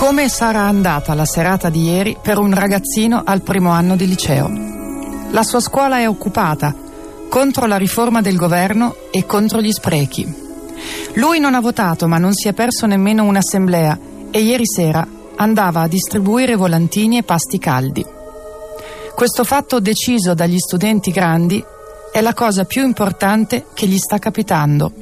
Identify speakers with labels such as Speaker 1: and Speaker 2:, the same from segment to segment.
Speaker 1: Come sarà andata la serata di ieri per un ragazzino al primo anno di liceo? La sua scuola è occupata contro la riforma del governo e contro gli sprechi. Lui non ha votato ma non si è perso nemmeno un'assemblea e ieri sera andava a distribuire volantini e pasti caldi. Questo fatto deciso dagli studenti grandi è la cosa più importante che gli sta capitando.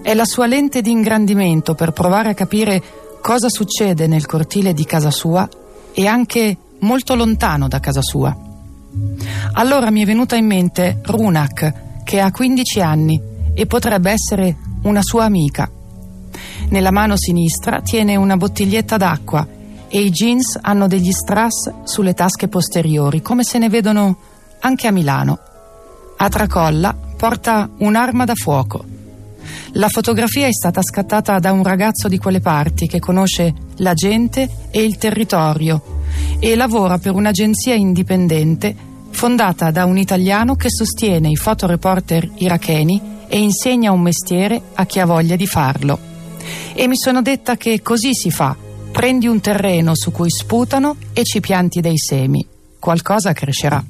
Speaker 1: È la sua lente di ingrandimento per provare a capire cosa succede nel cortile di casa sua e anche molto lontano da casa sua. Allora mi è venuta in mente Runak, che ha 15 anni e potrebbe essere una sua amica. Nella mano sinistra tiene una bottiglietta d'acqua e i jeans hanno degli strass sulle tasche posteriori, come se ne vedono anche a Milano. A tracolla porta un'arma da fuoco. La fotografia è stata scattata da un ragazzo di quelle parti che conosce la gente e il territorio e lavora per un'agenzia indipendente fondata da un italiano che sostiene i fotoreporter iracheni e insegna un mestiere a chi ha voglia di farlo. E mi sono detta che così si fa. Prendi un terreno su cui sputano e ci pianti dei semi. Qualcosa crescerà.